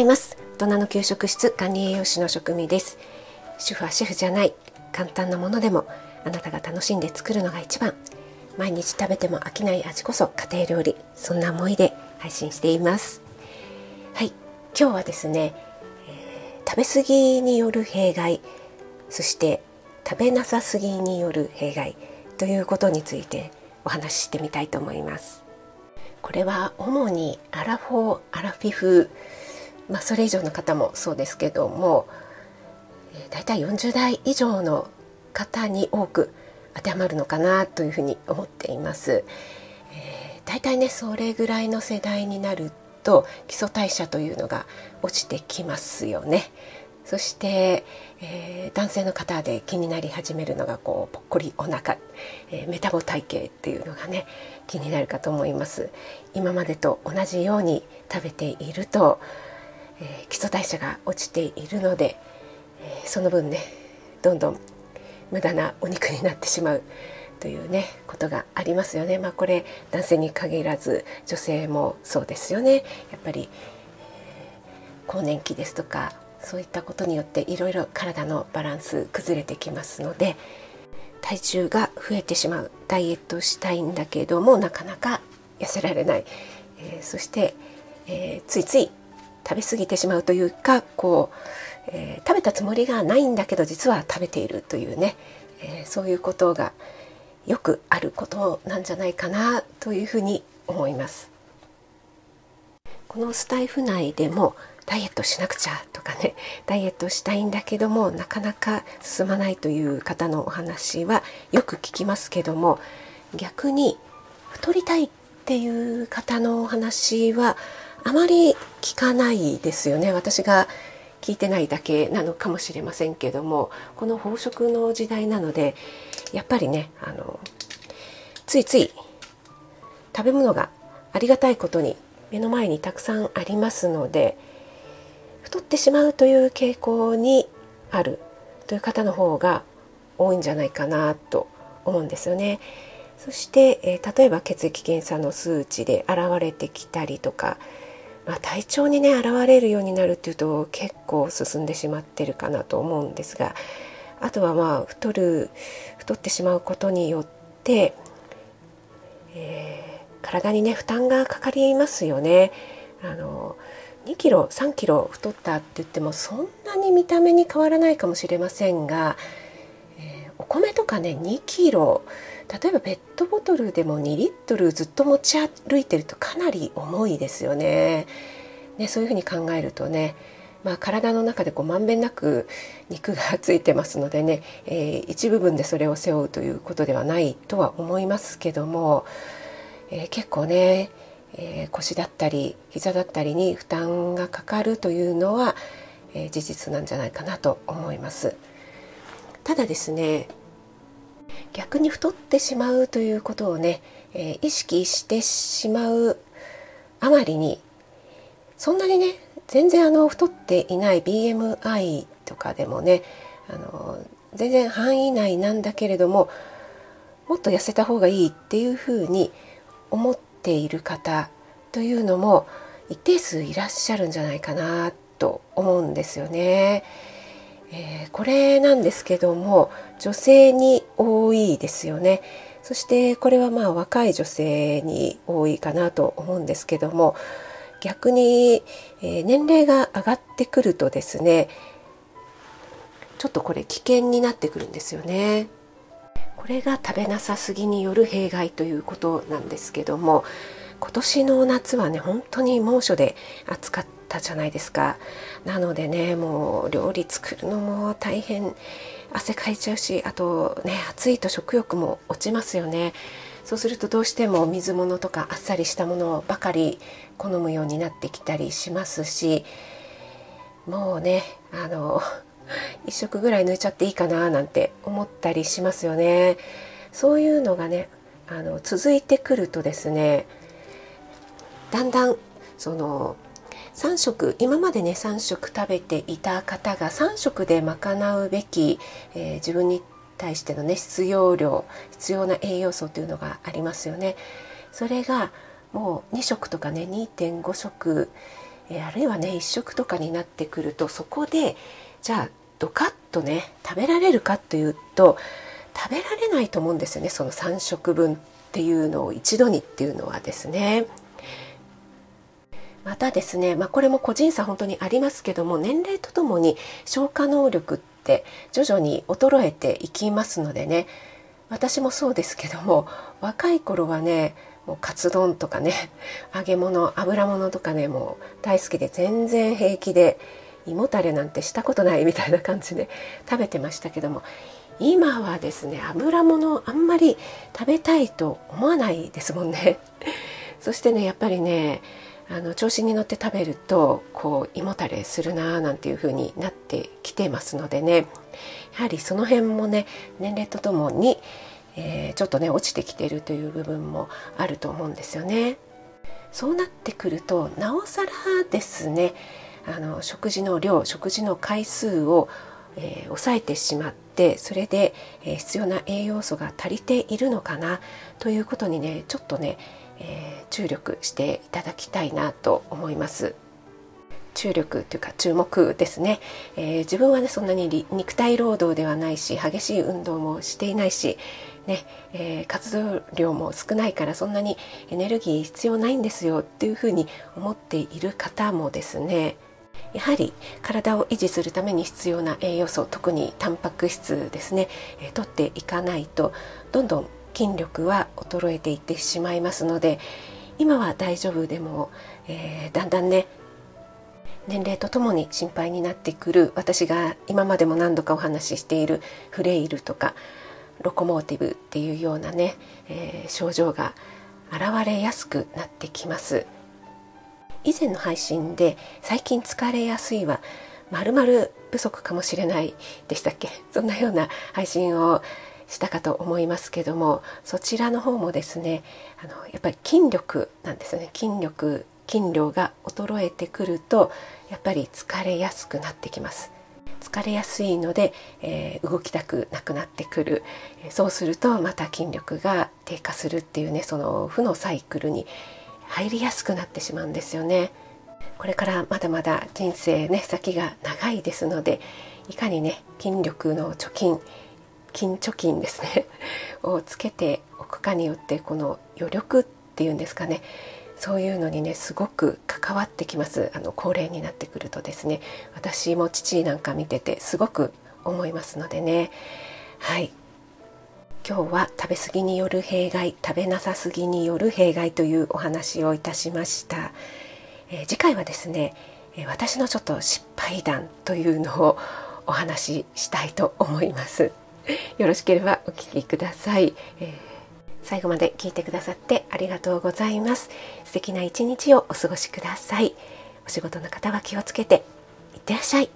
います。大人の給食室管理栄養士の職味です。主婦はシェフじゃない。簡単なものでもあなたが楽しんで作るのが一番。毎日食べても飽きない味こそ家庭料理。そんな思いで配信しています。はい。今日はですね、えー、食べ過ぎによる弊害。そして食べなさすぎによる弊害。ということについてお話ししてみたいと思います。これは主にアラフォーアラフィフまあ、それ以上の方もそうですけどもだいたい40代以上の方に多く当てはまるのかなというふうに思っています。えー、だいたいねそれぐらいの世代になると基礎代謝というのが落ちてきますよね。そして、えー、男性の方で気になり始めるのがこうぽっこりお腹、えー、メタボ体型っていうのがね気になるかと思います今までと同じように食べているとえー、基礎代謝が落ちているので、えー、その分ねどんどん無駄なお肉になってしまうというねことがありますよね。まあ、これ男性に限らず女性もそうですよね。やっぱり、えー、更年期ですとかそういったことによっていろいろ体のバランス崩れてきますので体重が増えてしまうダイエットしたいんだけどもなかなか痩せられない、えー、そして、えー、ついつい食べ過ぎてしまうというかこう、えー、食べたつもりがないんだけど実は食べているというね、えー、そういうことがよくあることなんじゃないかなというふうに思います。このスタイフ内でもダイエットしなくちゃとかねダイエットしたいんだけどもなかなか進まないという方のお話はよく聞きますけども逆に太りたいっていう方のお話はあまり聞かないですよね私が聞いてないだけなのかもしれませんけどもこの飽食の時代なのでやっぱりねあのついつい食べ物がありがたいことに目の前にたくさんありますので太ってしまうという傾向にあるという方の方が多いんじゃないかなと思うんですよね。そして、えー、例えば血液検査の数値で現れてきたりとかまあ、体調にね現れるようになるっていうと結構進んでしまってるかなと思うんですがあとはまあ太る太ってしまうことによって、えー、体にね負担がかかりますよね。あの2キロ3キロ太ったって言ってもそんなに見た目に変わらないかもしれませんが、米とかね2キロ例えばペットボトルでも2リットルずっと持ち歩いてるとかなり重いですよね。ねそういうふうに考えるとねまあ、体の中でこうまんべんなく肉がついてますのでね、えー、一部分でそれを背負うということではないとは思いますけども、えー、結構ね、えー、腰だったり膝だったりに負担がかかるというのは、え事実なんじゃないかなと思います。ただですね逆に太ってしまうということをね、えー、意識してしまうあまりにそんなにね全然あの太っていない BMI とかでもねあの全然範囲内なんだけれどももっと痩せた方がいいっていうふうに思っている方というのも一定数いらっしゃるんじゃないかなと思うんですよね。えー、これなんですけども女性に多いですよねそしてこれはまあ若い女性に多いかなと思うんですけども逆に、えー、年齢が上がってくるとですねちょっとこれ危険になってくるんですよね。これが食べなさすぎによる弊害ということなんですけども今年の夏はね本当に猛暑で暑かったたじゃないですか。なのでねもう料理作るのも大変。汗かいちゃうしあとね暑いと食欲も落ちますよね。そうするとどうしても水物とかあっさりしたものばかり好むようになってきたりしますしもうねあの1食ぐらい抜いちゃっていいかななんて思ったりしますよね。そういうのがねあの続いてくるとですねだんだんその3食今までね3食食べていた方が3食で賄うべき、えー、自分に対してのね必要量必要な栄養素というのがありますよね。それがもう2食とかね2.5食、えあるいはね1食とかになってくるとそこでじゃあドカッとね食べられるかというと食べられないと思うんですよねその3食分っていうのを一度にっていうのはですね。またですね、まあ、これも個人差本当にありますけども年齢とともに消化能力って徐々に衰えていきますのでね私もそうですけども若い頃はねもうカツ丼とかね揚げ物油物とかねもう大好きで全然平気で胃もたれなんてしたことないみたいな感じで 食べてましたけども今はですね油物あんまり食べたいと思わないですもんね。そしてねやっぱりねあの調子に乗って食べるとこう胃もたれするなーなんていう風になってきてますのでねやはりその辺もね年齢とともに、えー、ちょっとね落ちてきてるという部分もあると思うんですよね。そうなってくるとなおさらですねあの食事の量食事の回数を、えー、抑えてしまってそれで、えー、必要な栄養素が足りているのかなということにねちょっとねえー、注力していただきたいなと思います。注力というか注目ですね、えー、自分はねそんなに肉体労働ではないし激しい運動もしていないし、ねえー、活動量も少ないからそんなにエネルギー必要ないんですよっていうふうに思っている方もですね。やはり体を維持するために必要な栄養素特にタンパク質ですね、えー、取っていかないとどんどん筋力は衰えていってしまいますので今は大丈夫でも、えー、だんだんね年齢とともに心配になってくる私が今までも何度かお話ししているフレイルとかロコモーティブっていうようなね、えー、症状が現れやすくなってきます。以前の配信で最近疲れやすいはまる不足かもしれないでしたっけ？そんなような配信をしたかと思いますけどもそちらの方もですねあのやっぱり筋力なんですね。筋力筋量が衰えてくるとやっぱり疲れやすくなってきます。疲れやすいので、えー、動きたくなくなってくる。そうするとまた筋力が低下するっていうねその負のサイクルに入りやすくなってしまうんですよね。これからまだまだ人生ね先が長いですのでいかにね筋力の貯金金貯金ですね。をつけておくかによってこの余力っていうんですかね。そういうのにねすごく関わってきます。あの高齢になってくるとですね。私も父なんか見ててすごく思いますのでね。はい。今日は食べ過ぎによる弊害食べなさすぎによる弊害というお話をいたしました、えー、次回はですね私のちょっと失敗談というのをお話ししたいと思います。よろしければお聞きください、えー、最後まで聞いてくださってありがとうございます。素敵な一日をお過ごしください。お仕事の方は気をつけていってらっしゃい。